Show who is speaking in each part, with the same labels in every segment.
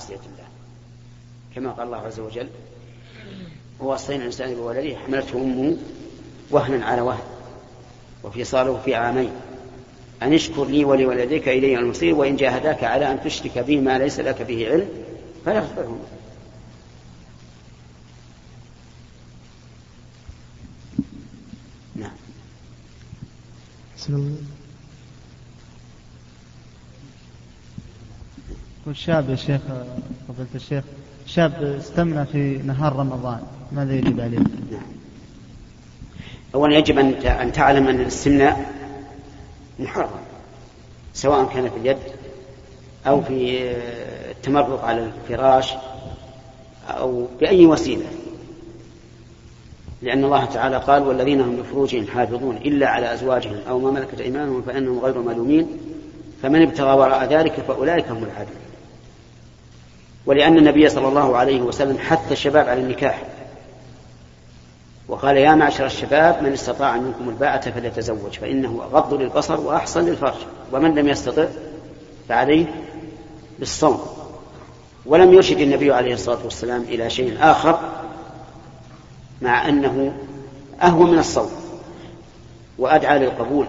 Speaker 1: معصية الله. كما قال الله عز وجل ووصينا الإنسان بولده حملته أمه وهنا على وهن وفصاله في عامين. أن اشكر لي ولوالديك إلي المصير وإن جاهداك على أن تشرك به ما ليس لك به علم فلا تطعهما نعم.
Speaker 2: الله والشاب يا شيخ فضيلة الشيخ شاب استمنى في نهار رمضان ماذا يجب عليه؟ نعم.
Speaker 1: أولا يجب أن تعلم أن الاستمناء محرم سواء كان في اليد أو في التمرق على الفراش أو بأي وسيلة لأن الله تعالى قال والذين هم لفروجهم حافظون إلا على أزواجهم أو ما ملكت أيمانهم فإنهم غير ملومين فمن ابتغى وراء ذلك فأولئك هم العادون ولأن النبي صلى الله عليه وسلم حث الشباب على النكاح. وقال يا معشر الشباب من استطاع منكم الباءة فليتزوج فإنه أغض للبصر وأحصن للفرج. ومن لم يستطع فعليه بالصوم. ولم يرشد النبي عليه الصلاة والسلام إلى شيء آخر مع أنه أهون من الصوم وأدعى للقبول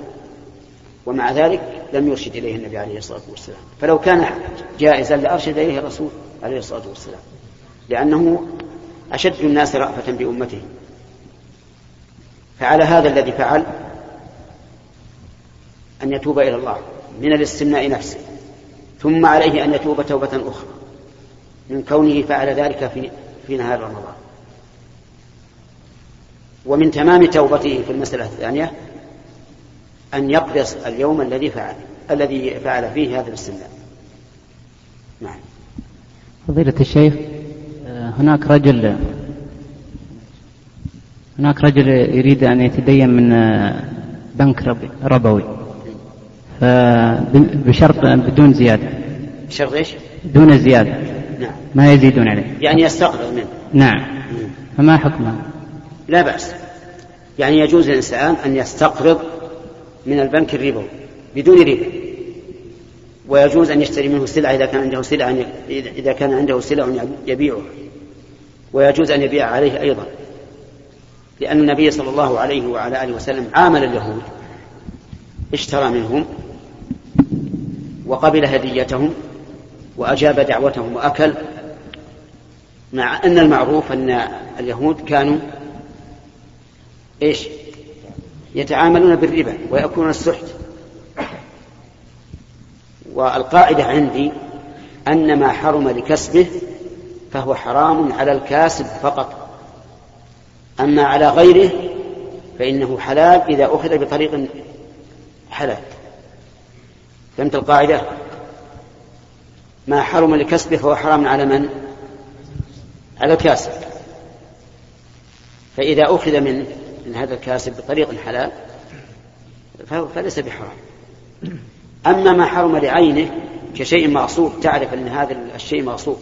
Speaker 1: ومع ذلك لم يرشد إليه النبي عليه الصلاة والسلام. فلو كان جائزا لأرشد إليه الرسول. عليه الصلاة والسلام. لأنه أشد الناس رأفة بأمته. فعلى هذا الذي فعل أن يتوب إلى الله من الاستمناء نفسه. ثم عليه أن يتوب توبة أخرى. من كونه فعل ذلك في في نهار رمضان. ومن تمام توبته في المسألة الثانية أن يقدس اليوم الذي فعل الذي فعل فيه هذا الاستمناء. نعم.
Speaker 3: فضيلة الشيخ هناك رجل هناك رجل يريد أن يتدين من بنك ربوي بشرط بدون زيادة.
Speaker 1: بشرط إيش؟
Speaker 3: دون زيادة. نعم. ما يزيدون عليه.
Speaker 1: يعني يستقرض منه.
Speaker 3: نعم. فما حكمه؟
Speaker 1: لا بأس. يعني يجوز للإنسان أن يستقرض من البنك الربوي بدون ربا. ويجوز أن يشتري منه السلعة إذا كان عنده سلعة إذا كان عنده سلع يبيعها. ويجوز أن يبيع عليه أيضا. لأن النبي صلى الله عليه وعلى آله وسلم عامل اليهود. اشترى منهم وقبل هديتهم وأجاب دعوتهم وأكل. مع أن المعروف أن اليهود كانوا إيش؟ يتعاملون بالربا ويأكلون السحت. والقاعدة عندي أن ما حرم لكسبه فهو حرام على الكاسب فقط. أما على غيره فإنه حلال إذا أخذ بطريق حلال. فهمت القاعدة؟ ما حرم لكسبه فهو حرام على من؟ على الكاسب. فإذا أخذ من من هذا الكاسب بطريق حلال فليس بحرام. أما ما حرم لعينه كشيء مغصوب تعرف أن هذا الشيء مغصوب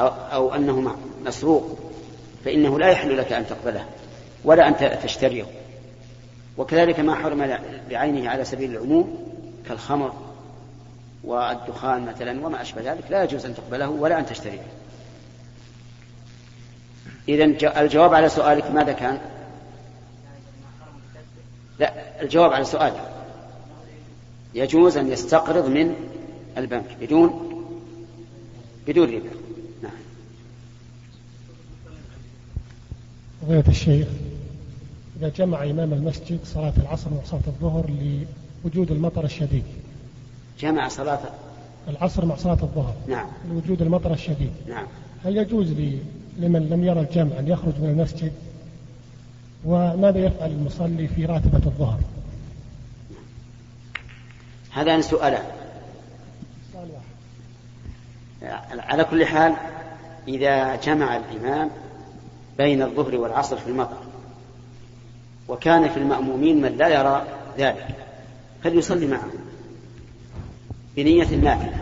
Speaker 1: أو, أنه مسروق فإنه لا يحل لك أن تقبله ولا أن تشتريه. وكذلك ما حرم بعينه على سبيل العموم كالخمر والدخان مثلا وما أشبه ذلك لا يجوز أن تقبله ولا أن تشتريه. إذا الجواب على سؤالك ماذا كان؟ لا الجواب على سؤالك. يجوز أن يستقرض من البنك بدون بدون ربا. نعم.
Speaker 4: فضيلة الشيخ إذا جمع إمام المسجد صلاة العصر وصلاة الظهر لوجود المطر الشديد.
Speaker 1: جمع صلاة
Speaker 4: العصر مع صلاة الظهر.
Speaker 1: نعم.
Speaker 4: لوجود المطر الشديد.
Speaker 1: نعم.
Speaker 4: هل يجوز لي لمن لم يرى الجمع أن يخرج من المسجد؟ وماذا يفعل المصلي في راتبة الظهر؟
Speaker 1: هذان سؤالان على كل حال إذا جمع الإمام بين الظهر والعصر في المطر وكان في المأمومين من لا يرى ذلك فليصلي معه بنية النافلة.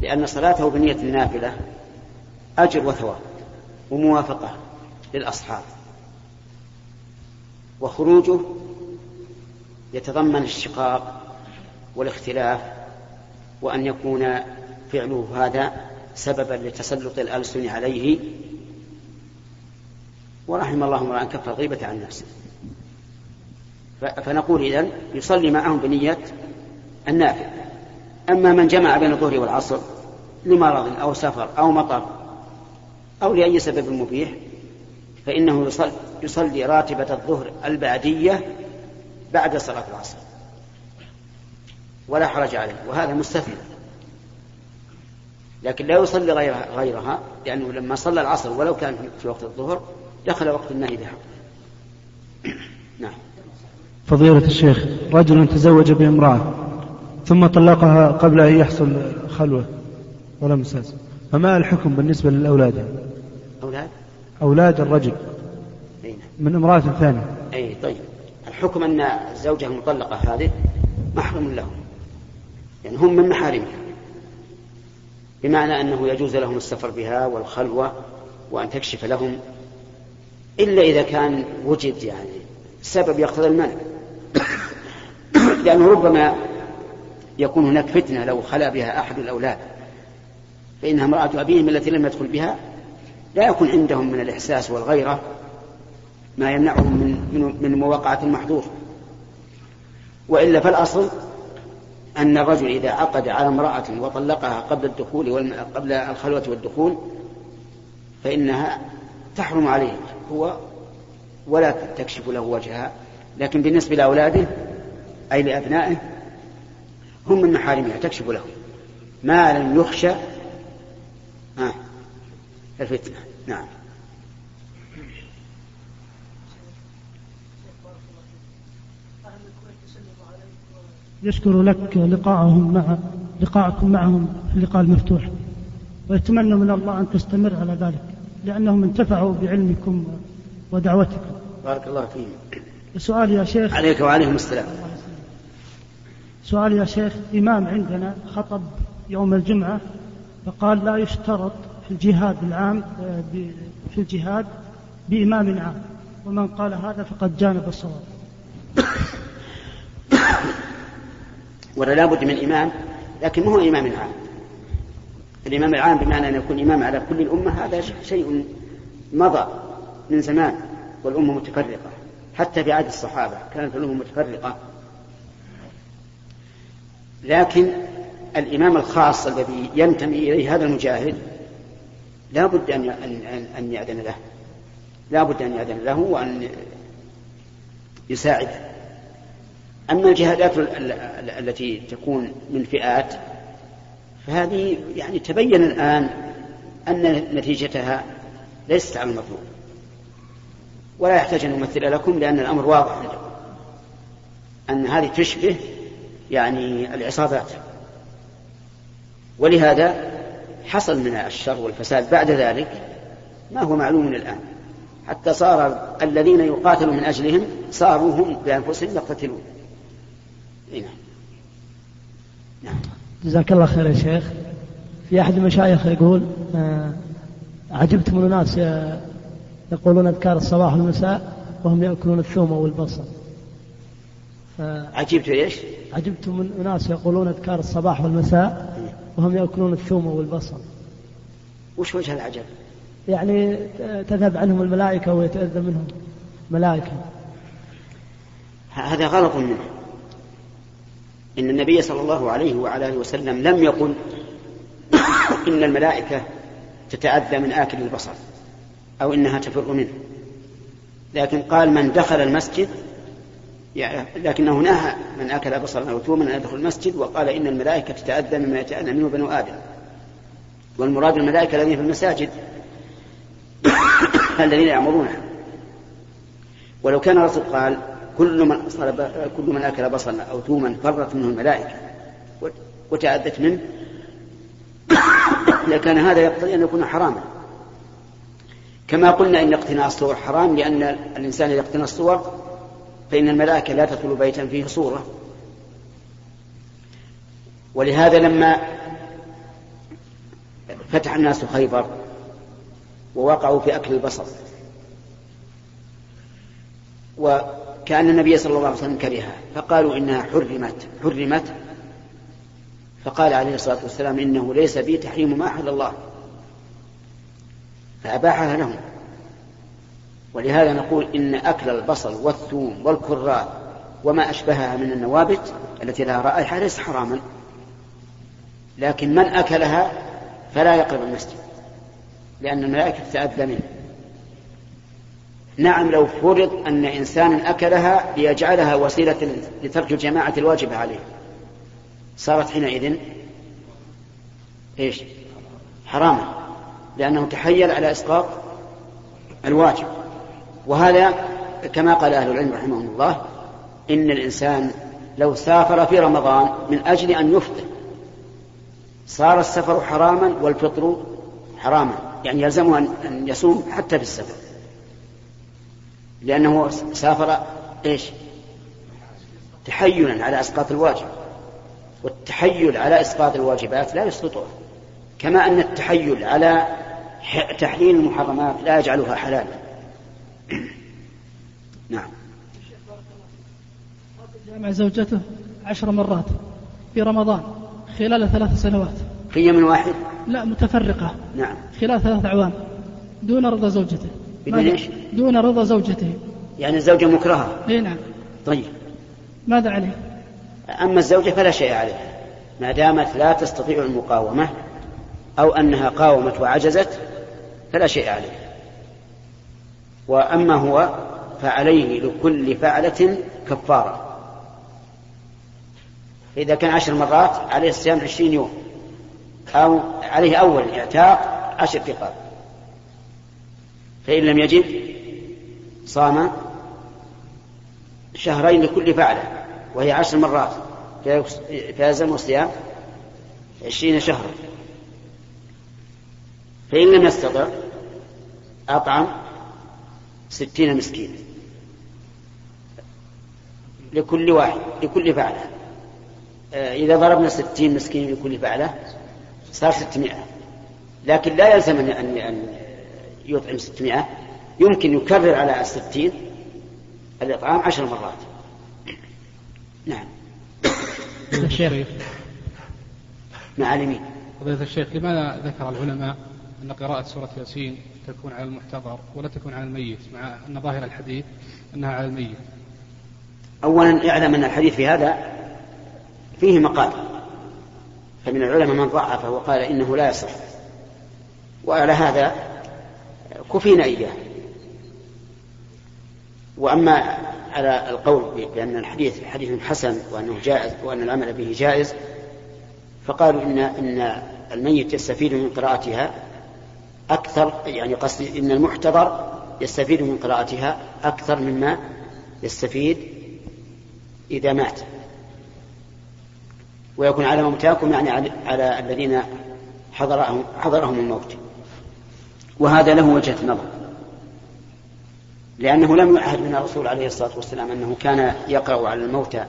Speaker 1: لأن صلاته بنية النافلة أجر وثواب وموافقة للأصحاب. وخروجه يتضمن الشقاق والاختلاف وأن يكون فعله هذا سببا لتسلط الألسن عليه. ورحم الله امرأ كف الغيبة عن نفسه. فنقول إذن يصلي معهم بنية النافع. أما من جمع بين الظهر والعصر لمرض أو سفر أو مطر أو لأي سبب مبيح فإنه يصلي راتبة الظهر البعدية بعد صلاة العصر. ولا حرج عليه وهذا مستثنى. لكن لا يصلي غيرها, غيرها لأنه لما صلى العصر ولو كان في وقت الظهر دخل وقت النهي بحق نعم.
Speaker 5: فضيلة الشيخ رجل تزوج بامرأة ثم طلقها قبل أن يحصل خلوة ولا مساس. فما الحكم بالنسبة للأولاد؟
Speaker 1: أولاد؟
Speaker 5: أولاد الرجل.
Speaker 1: أين
Speaker 5: من امرأة ثانية.
Speaker 1: أي طيب. الحكم أن الزوجة المطلقة هذه محرم لهم. يعني هم من محارمها. بمعنى أنه يجوز لهم السفر بها والخلوة وأن تكشف لهم إلا إذا كان وجد يعني سبب يقتضي المنع. لأنه ربما يكون هناك فتنة لو خلا بها أحد الأولاد فإنها امرأة أبيهم التي لم يدخل بها لا يكون عندهم من الإحساس والغيرة ما يمنعهم من من مواقعة المحظور وإلا فالأصل أن الرجل إذا عقد على امرأة وطلقها قبل الدخول والم... قبل الخلوة والدخول فإنها تحرم عليه هو ولا تكشف له وجهها لكن بالنسبة لأولاده أي لأبنائه هم من محارمها تكشف له. ما لم يخشى آه الفتنة. نعم.
Speaker 6: يشكر لك لقاءهم مع لقاءكم معهم في اللقاء المفتوح. ويتمنى من الله أن تستمر على ذلك لأنهم انتفعوا بعلمكم ودعوتكم.
Speaker 1: بارك الله فيك.
Speaker 6: سؤال يا شيخ.
Speaker 1: عليك وعليكم السلام.
Speaker 6: سؤال يا شيخ. إمام عندنا خطب يوم الجمعة فقال لا يشترط في الجهاد العام آه، في الجهاد بإمام عام. ومن قال هذا فقد جانب الصواب.
Speaker 1: ولا لابد من إمام لكن ما هو إمام عام الإمام العام بمعنى أن يكون إمام على كل الأمة هذا شيء مضى من زمان والأمة متفرقة حتى في عهد الصحابة كانت الأمة متفرقة. لكن الإمام الخاص الذي ينتمي إليه هذا المجاهد لا بد أن أن يأذن له. لا بد أن يأذن له وأن يساعده أما الجهادات التي تكون من فئات فهذه يعني تبين الآن أن نتيجتها ليست على المطلوب. ولا يحتاج أن نمثل لكم لأن الأمر واضح عندكم أن هذه تشبه يعني العصابات. ولهذا حصل من الشر والفساد بعد ذلك ما هو معلوم الآن. حتى صار الذين يقاتل من أجلهم صاروا هم بأنفسهم يقتتلون. نعم.
Speaker 6: نعم. جزاك الله خير يا شيخ. في أحد المشايخ يقول آه عجبت من الناس يقولون أذكار الصباح والمساء وهم يأكلون الثوم والبصل
Speaker 1: عجبت إيش؟
Speaker 6: عجبت من أناس يقولون أذكار الصباح والمساء وهم يأكلون الثوم والبصل
Speaker 1: وش وجه العجب؟
Speaker 6: يعني تذهب عنهم الملائكة ويتأذى منهم ملائكة.
Speaker 1: هذا غلط منه. إن النبي صلى الله عليه وعلى آله وسلم لم يقل إن الملائكة تتأذى من آكل البصل أو إنها تفر منه. لكن قال من دخل المسجد يعني لكنه نهى من أكل بصلا أو ثوما أن يدخل المسجد وقال إن الملائكة تتأذى مما يتأذى منه بنو آدم. والمراد الملائكة الذين في المساجد الذين يعمرونها ولو كان الرسول قال كل من كل من أكل بصلا أو ثوما فرت منه الملائكة. وتأذت منه. لكان هذا يقتضي أن يكون حراما. كما قلنا إن اقتناء الصور حرام لأن الإنسان إذا اقتنى الصور فإن الملائكة لا تدخل بيتا فيه صورة. ولهذا لما فتح الناس خيبر ووقعوا في أكل البصر وكأن النبي صلى الله عليه وسلم كرهها. فقالوا إنها حرمت حرمت. فقال عليه الصلاة والسلام إنه ليس بي تحريم ما أحل الله. فأباحها لهم. ولهذا نقول إن أكل البصل والثوم والكراث وما أشبهها من النوابت التي لها رائحة ليس حراما. لكن من أكلها فلا يقرب المسجد لأن الملائكة تتأذى منه. نعم لو فرض أن إنسانا أكلها ليجعلها وسيلة لترك الجماعة الواجبة عليه. صارت حينئذ إيش؟ حراما لأنه تحيل على إسقاط الواجب. وهذا كما قال أهل العلم رحمهم الله إن الإنسان لو سافر في رمضان من أجل أن يفطر صار السفر حراما والفطر حراما يعني يلزمه أن يصوم حتى في السفر. لأنه سافر إيش؟ تحيلا على إسقاط الواجب. والتحيل على إسقاط الواجبات لا يسقطها كما أن التحيل على تحليل المحرمات لا يجعلها حلالا نعم.
Speaker 7: جامع زوجته عشر مرات في رمضان خلال ثلاث سنوات.
Speaker 1: في يوم واحد؟
Speaker 7: لا متفرقة.
Speaker 1: نعم.
Speaker 7: خلال ثلاث أعوام دون رضا زوجته.
Speaker 1: بدون إيش؟
Speaker 7: دون رضا زوجته.
Speaker 1: يعني الزوجة مكرهة.
Speaker 7: اي نعم.
Speaker 1: طيب.
Speaker 7: ماذا عليه؟
Speaker 1: أما الزوجة فلا شيء عليها. ما دامت لا تستطيع المقاومة أو أنها قاومت وعجزت فلا شيء عليها. وأما هو فعليه لكل فعلة كفارة. إذا كان عشر مرات عليه الصيام عشرين يوم أو عليه أول اعتاق عشر رقاب فإن لم يجد صام شهرين لكل فعلة وهي عشر مرات فيلزم الصيام عشرين شهرا. فإن لم يستطع أطعم ستين مسكين لكل واحد لكل فعلة آه، إذا ضربنا ستين مسكين لكل فعلة صار ستمائة. لكن لا يلزم أن يطعم ستمائة يمكن يكرر على الستين الإطعام عشر مرات. نعم.
Speaker 8: الشيخ
Speaker 1: معلمين
Speaker 8: فضيلة الشيخ لماذا ذكر العلماء أن قراءة سورة ياسين تكون على المحتضر ولا تكون على الميت مع أن ظاهر الحديث أنها على الميت؟
Speaker 1: أولا اعلم أن الحديث في هذا فيه مقال. فمن العلماء من ضعفه وقال إنه لا يصح. وعلى هذا كفينا إياه. وأما على القول بأن الحديث حديث حسن وأنه جائز وأن العمل به جائز فقالوا إن إن الميت يستفيد من قراءتها أكثر يعني قصدي إن المحتضر يستفيد من قراءتها أكثر مما يستفيد إذا مات. ويكون على موتاكم يعني على الذين حضرهم حضرهم الموت. وهذا له وجهة نظر. لأنه لم يعهد من الرسول عليه الصلاة والسلام أنه كان يقرأ على الموتى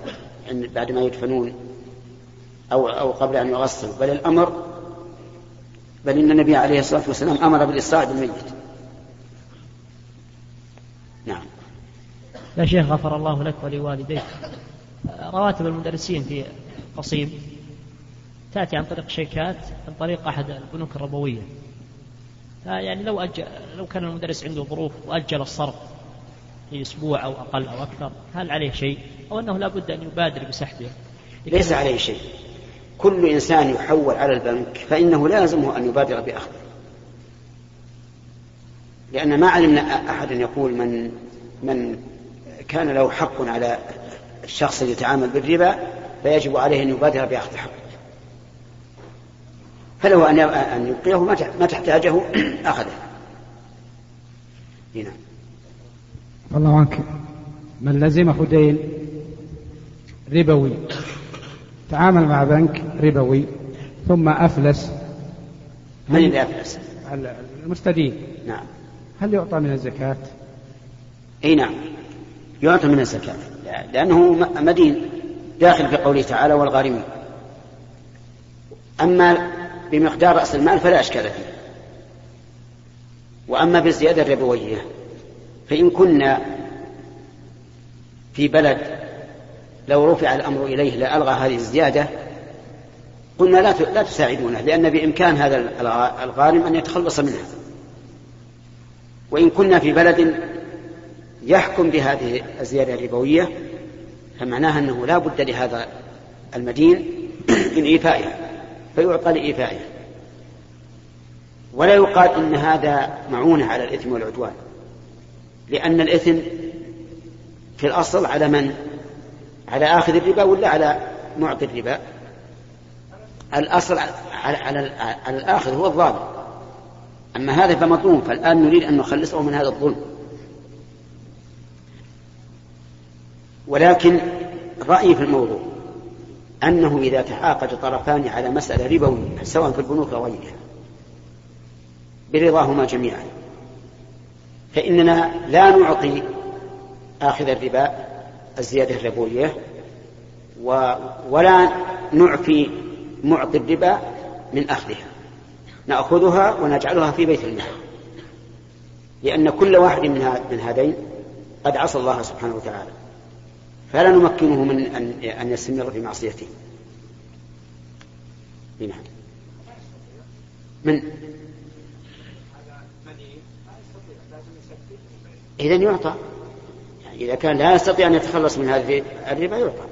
Speaker 1: بعدما يدفنون أو أو قبل أن يغسل. بل الأمر بل إن النبي عليه الصلاة والسلام أمر بالإسراع بالميت. نعم.
Speaker 9: يا شيخ غفر الله لك ولوالديك. رواتب المدرسين في قصيم تأتي عن طريق شيكات عن طريق أحد البنوك الربوية. يعني لو أجل لو كان المدرس عنده ظروف وأجل الصرف في أسبوع أو أقل أو أكثر هل عليه شيء؟ أو أنه لا بد أن يبادر بسحبه.
Speaker 1: ليس عليه شيء. كل إنسان يحول على البنك فإنه لازمه أن يبادر بأخذه لأن ما علمنا أحد يقول من من كان له حق على الشخص الذي يتعامل بالربا فيجب عليه أن يبادر بأخذ حقه. فله أن أن يبقيه ما تحتاجه أخذه.
Speaker 10: هنا الله عنك. من لزمه دين ربوي تعامل مع بنك ربوي ثم أفلس.
Speaker 1: من اللي أفلس؟
Speaker 10: المستدين.
Speaker 1: نعم.
Speaker 10: هل يعطى من الزكاة؟
Speaker 1: أي نعم. يعطى من الزكاة. لأنه مدين داخل في قوله تعالى والغارمين أما بمقدار رأس المال فلا إشكال فيه. وأما بالزيادة الربوية فإن كنا في بلد لو رفع الأمر إليه لألغى هذه الزيادة قلنا لا لا تساعدونه لأن بإمكان هذا الغارم أن يتخلص منها. وإن كنا في بلد يحكم بهذه الزيادة الربوية فمعناها أنه لا بد لهذا المدين من إيفائها. فيعطى لإيفائها ولا يقال إن هذا معونة على الإثم والعدوان. لأن الإثم في الأصل على من؟ على آخذ الربا ولا على معطي الربا؟ الأصل على, على, على الآخذ هو الظالم. أما هذا فمظلوم. فالآن نريد أن نخلصه من هذا الظلم. ولكن رأيي في الموضوع. أنه إذا تعاقد طرفان على مسألة ربوية سواء في البنوك أو غيرها برضاهما جميعا. فإننا لا نعطي آخذ الربا الزيادة الربوية ولا نعفي معطي الربا من أخذها. نأخذها ونجعلها في بيت المال لأن كل واحد من هذين قد عصى الله سبحانه وتعالى. فلا نمكنه من أن أن يستمر في معصيته. نعم. من؟ إذا يعطى. يعني إذا كان لا يستطيع أن يتخلص من هذه الربا يعطى.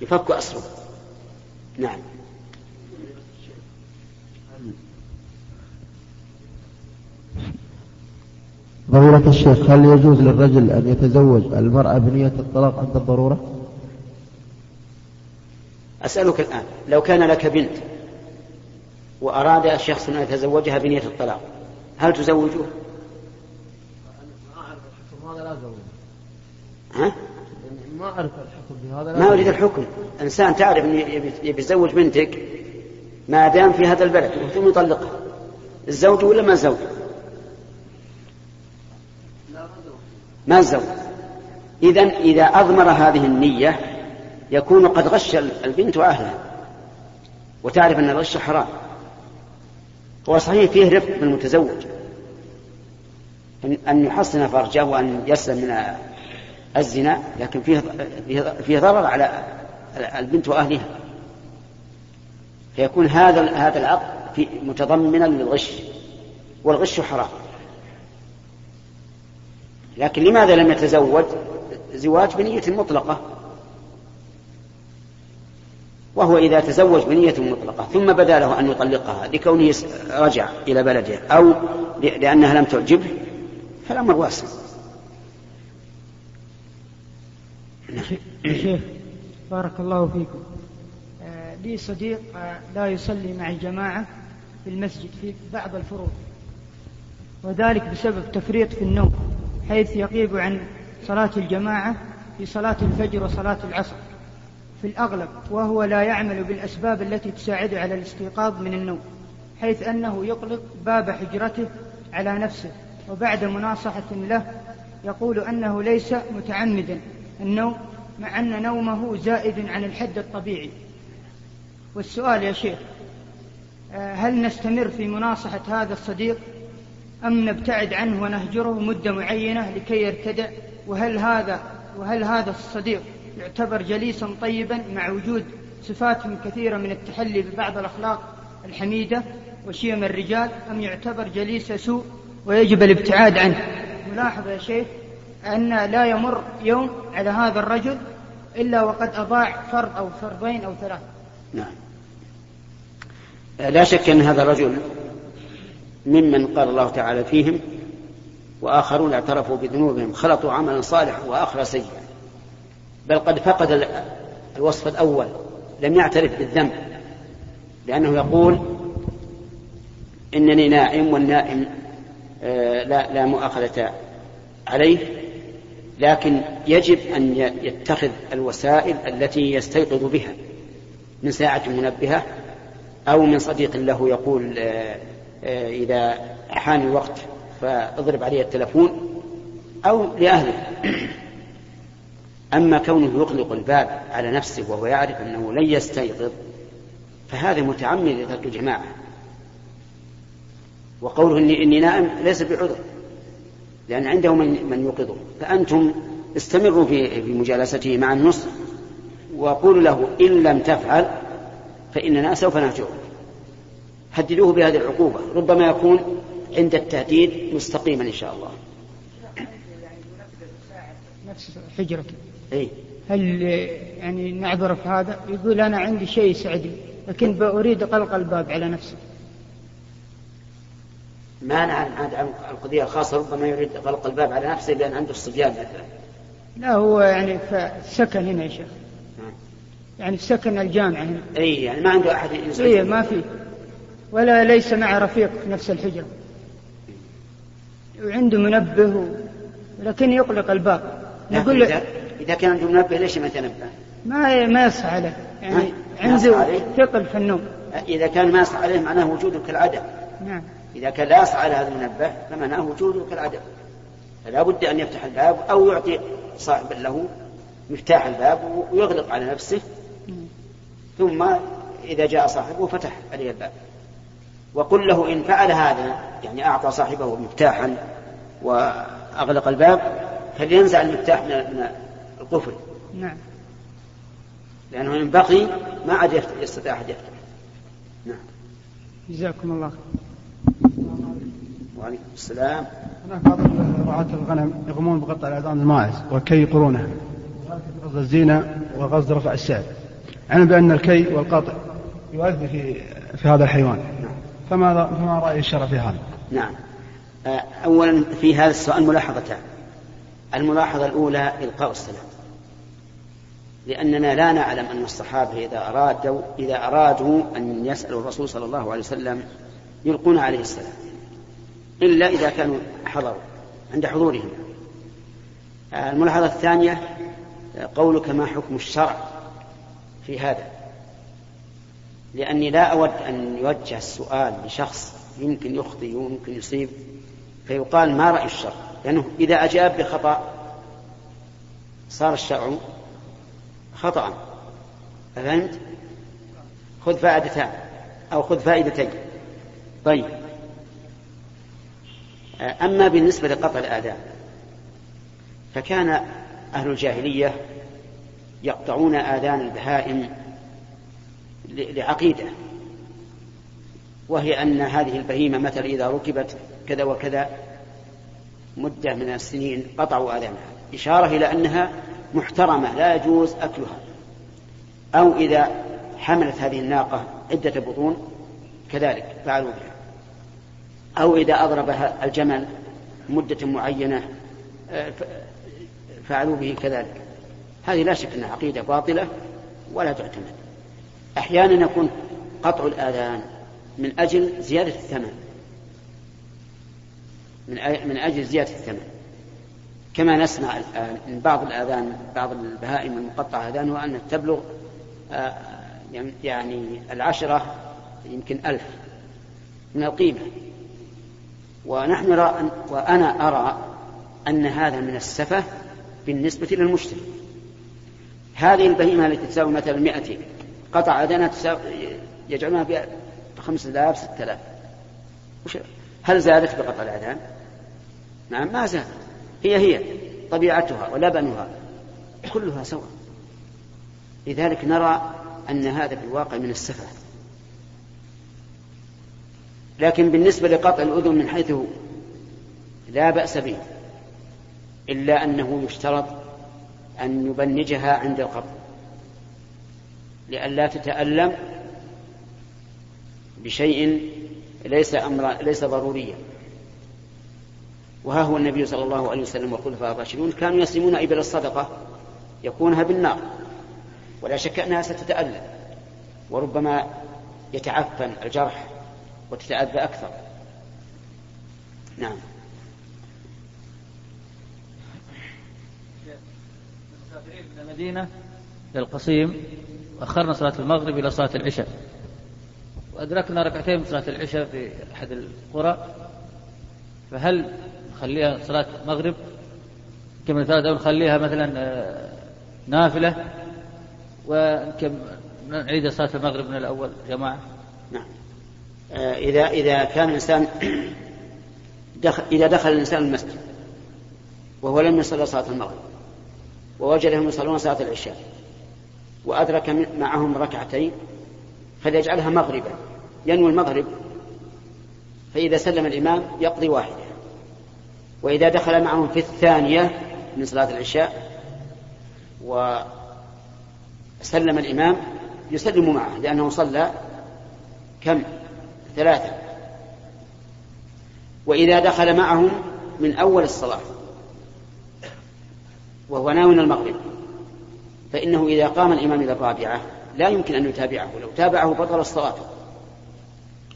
Speaker 1: يفك أسره. نعم.
Speaker 11: ضرورة الشيخ هل يجوز للرجل أن يتزوج المرأة بنية الطلاق عند الضرورة؟
Speaker 1: أسألك الآن لو كان لك بنت وأراد الشخص أن يتزوجها بنية الطلاق هل تزوجه؟
Speaker 11: هذا لا
Speaker 1: ها؟
Speaker 11: ما أعرف الحكم بهذا
Speaker 1: ما أريد الحكم إنسان تعرف أن يبي يتزوج بنتك ما دام في هذا البلد ثم يطلقها الزوج ولا ما الزوج؟ ما الزوج؟ إذا إذا أضمر هذه النية يكون قد غش البنت وأهلها وتعرف أن الغش حرام. هو صحيح فيه رفق بالمتزوج أن يحصن فرجه وأن يسلم من الزنا لكن فيه فيه ضرر على البنت وأهلها. فيكون هذا هذا العقد متضمنا للغش. والغش حرام. لكن لماذا لم يتزوج؟ زواج بنية مطلقة. وهو إذا تزوج بنية مطلقة ثم بدا له أن يطلقها لكونه رجع إلى بلده أو لأنها لم تعجبه فالأمر واسع.
Speaker 12: شيخ بارك الله فيكم. لي صديق لا يصلي مع الجماعة في المسجد في بعض الفروض وذلك بسبب تفريط في النوم. حيث يغيب عن صلاة الجماعة في صلاة الفجر وصلاة العصر. في الأغلب وهو لا يعمل بالأسباب التي تساعده على الاستيقاظ من النوم حيث أنه يغلق باب حجرته على نفسه وبعد مناصحة له يقول أنه ليس متعمدا النوم مع أن نومه زائد عن الحد الطبيعي. والسؤال يا شيخ هل نستمر في مناصحة هذا الصديق؟ أم نبتعد عنه ونهجره مدة معينة لكي يرتدع؟ وهل هذا وهل هذا الصديق يعتبر جليسا طيبا مع وجود صفات كثيرة من التحلي ببعض الأخلاق الحميدة وشيم الرجال؟ أم يعتبر جليس سوء ويجب الابتعاد عنه؟ ملاحظة يا شيخ أن لا يمر يوم على هذا الرجل إلا وقد أضاع فرض أو فرضين أو ثلاث.
Speaker 1: نعم. لا شك أن هذا الرجل ممن قال الله تعالى فيهم وآخرون اعترفوا بذنوبهم خلطوا عملا صالحا وآخر سيئا. بل قد فقد الوصف الأول لم يعترف بالذنب لأنه يقول إنني نائم والنائم آه لا, لا مؤاخذة عليه لكن يجب أن يتخذ الوسائل التي يستيقظ بها من ساعة منبهة أو من صديق له يقول آه إذا حان الوقت فأضرب عليه التلفون أو لأهله. أما كونه يغلق الباب على نفسه وهو يعرف أنه لن يستيقظ فهذا متعمد لترك الجماعة. وقوله إني, إني نائم ليس بعذر لأن عنده من, من يوقظه. فأنتم استمروا في, في مجالسته مع النصح وقولوا له إن لم تفعل فإننا سوف نهجره هددوه بهذه العقوبة. ربما يكون عند التهديد مستقيما إن شاء الله.
Speaker 13: نفس حجرته
Speaker 1: إيه؟
Speaker 13: هل يعني نعذر في هذا؟ يقول أنا عندي شيء يسعدني لكن أريد غلق الباب على نفسي.
Speaker 1: ما عن القضية الخاصة ربما يريد غلق الباب على نفسه لأن عنده الصبيان مثلا
Speaker 13: لا هو يعني سكن هنا يا شيخ. يعني في سكن الجامعة هنا.
Speaker 1: اي يعني ما عنده أحد يزعجه
Speaker 13: اي ما في. ولا ليس معه رفيق في نفس الحجرة وعنده منبه. لكن يغلق الباب.
Speaker 1: نقول له إذا كان عنده منبه ليش ما تنبه؟
Speaker 13: ما ما يصحى عليه. يعني عنده ثقل في النوم.
Speaker 1: إذا كان ما يصحى عليه معناه وجوده كالعدم.
Speaker 13: نعم.
Speaker 1: إذا كان لا يصحى على هذا المنبه فمعناه وجوده كالعدم. فلا بد أن يفتح الباب أو يعطي صاحب له مفتاح الباب ويغلق على نفسه. ثم إذا جاء صاحبه فتح عليه الباب. وقل له إن فعل هذا يعني أعطى صاحبه مفتاحا وأغلق الباب فلينزع المفتاح من القفل.
Speaker 13: نعم.
Speaker 1: لأنه إن بقي ما عاد يستطيع أحد يفتح. نعم.
Speaker 13: جزاكم الله
Speaker 1: وعليكم السلام.
Speaker 14: هناك بعض رعاة الغنم يقومون بقطع الأذان الماعز وكي قرونه قصد الزينة وقصد رفع السعر علم بأن الكي والقطع يؤدي في في هذا الحيوان. فما فما رأي الشرع في هذا؟
Speaker 1: نعم. أولا في هذا السؤال ملاحظتان. الملاحظة الأولى إلقاء السلام لأننا لا نعلم أن الصحابة إذا أرادوا إذا أرادوا أن يسألوا الرسول صلى الله عليه وسلم يلقون عليه السلام. إلا إذا كانوا حضروا عند حضورهم. الملاحظة الثانية قولك ما حكم الشرع في هذا. لأني لا أود أن يوجه السؤال لشخص يمكن يخطئ ويمكن يصيب فيقال ما رأي الشرع لأنه إذا أجاب بخطأ صار الشرع خطأ. فهمت؟ خذ فائدتان أو خذ فائدتين. طيب. أما بالنسبة لقطع الآذان فكان أهل الجاهلية يقطعون آذان البهائم لعقيدة. وهي أن هذه البهيمة مثلا إذا ركبت كذا وكذا مدة من السنين قطعوا آذانها. إشارة إلى أنها محترمة لا يجوز أكلها. أو إذا حملت هذه الناقة عدة بطون كذلك فعلوا بها. أو إذا أضربها الجمل مدة معينة آه، فعلوا به كذلك. هذه لا شك أنها عقيدة باطلة ولا تعتمد. أحيانا يكون قطع الآذان من أجل زيادة الثمن. من من أجل زيادة الثمن. كما نسمع الآن من بعض الآذان بعض البهائم المقطعة آذانها أنها تبلغ آه، يعني العشرة يمكن ألف من القيمة. ونحن نرى وأنا أرى أن هذا من السفة بالنسبة للمشتري هذه البهيمة التي تساوي مثلا 200 قطع أذانها يجعلونها ب 5000 6000 هل زادت بقطع الأذان؟ نعم ما زادت. هي هي طبيعتها ولبنها كلها سواء. لذلك نرى أن هذا في الواقع من السفة. لكن بالنسبة لقطع الأذن من حيث لا بأس به إلا أنه يشترط أن يبنجها عند القبض لئلا تتألم بشيء ليس أمر ليس ضروريا. وها هو النبي صلى الله عليه وسلم والخلفاء الراشدون كانوا يسلمون إبل الصدقة يكونها بالنار. ولا شك أنها ستتألم وربما يتعفن الجرح وتتأذى أكثر. نعم.
Speaker 15: المسافرين من المدينة للقصيم. وأخرنا صلاة المغرب إلى صلاة العشاء. وأدركنا ركعتين من صلاة العشاء في أحد القرى. فهل نخليها صلاة مغرب؟ كم ثلاثة أو نخليها مثلا آه، نافلة؟ وكم نعيد صلاة المغرب من الأول جماعة؟
Speaker 1: نعم. آه، إذا إذا كان الإنسان دخل إذا دخل الإنسان المسجد وهو لم يصلي صلاة المغرب ووجدهم يصلون صلاة العشاء وأدرك معهم ركعتين فليجعلها مغربا. ينوي المغرب فإذا سلم الإمام يقضي واحدة. وإذا دخل معهم في الثانية من صلاة العشاء وسلم الإمام يسلم معه لأنه صلى كم؟ ثلاثة. وإذا دخل معهم من أول الصلاة وهو ناوي المغرب فإنه إذا قام الإمام إلى الرابعة لا يمكن أن يتابعه لو تابعه بطل الصلاة.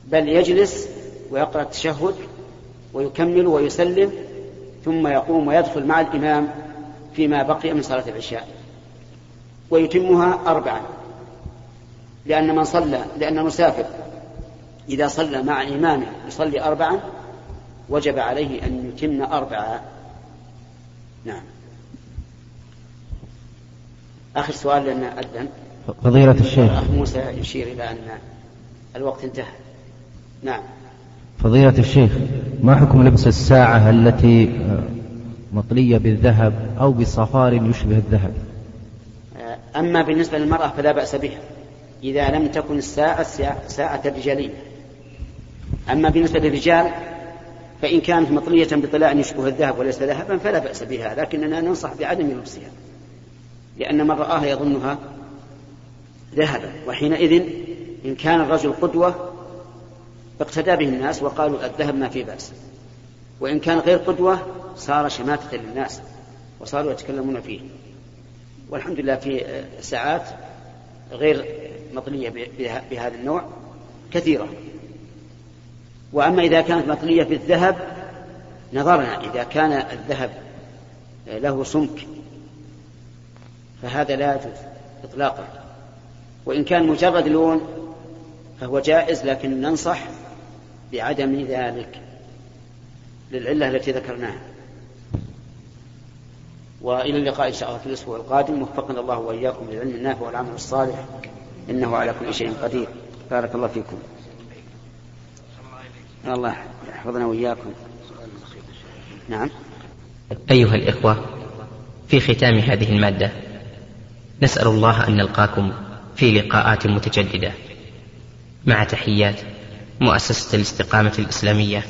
Speaker 1: بل يجلس ويقرأ التشهد ويكمل ويسلم ثم يقوم ويدخل مع الإمام فيما بقي من صلاة العشاء. ويتمها أربعا لأن من صلى لأن المسافر إذا صلى مع إمامه يصلي أربعا وجب عليه أن يتم أربعة. نعم. آخر سؤال لأن أذن.
Speaker 11: فضيلة الشيخ.
Speaker 1: أخ موسى يشير إلى أن الوقت انتهى. نعم.
Speaker 11: فضيلة الشيخ ما حكم لبس الساعة التي مطلية بالذهب أو بصفار يشبه الذهب؟
Speaker 1: أما بالنسبة للمرأة فلا بأس بها. إذا لم تكن الساعة ساعة رجالية أما بالنسبة للرجال فإن كانت مطلية بطلاء يشبه الذهب وليس ذهبا فلا بأس بها لكننا ننصح بعدم لبسها. لأن من رآها يظنها ذهبا. وحينئذ إن كان الرجل قدوة اقتدى به الناس وقالوا الذهب ما فيه بأس. وإن كان غير قدوة صار شماتة للناس وصاروا يتكلمون فيه. والحمد لله في ساعات غير مطلية بهذا النوع كثيرة. وأما إذا كانت مطلية بالذهب نظرنا إذا كان الذهب له سمك فهذا لا يجوز إطلاقا. وإن كان مجرد لون فهو جائز لكن ننصح بعدم ذلك للعلة التي ذكرناها. وإلى اللقاء إن شاء الله في الأسبوع القادم. وفقنا الله وإياكم للعلم النافع والعمل الصالح. إنه على كل شيء قدير. بارك الله فيكم. الله يحفظنا وإياكم. نعم.
Speaker 16: أيها الإخوة في ختام هذه المادة نسأل الله أن نلقاكم في لقاءات متجددة. مع تحيات مؤسسة الاستقامة الإسلامية.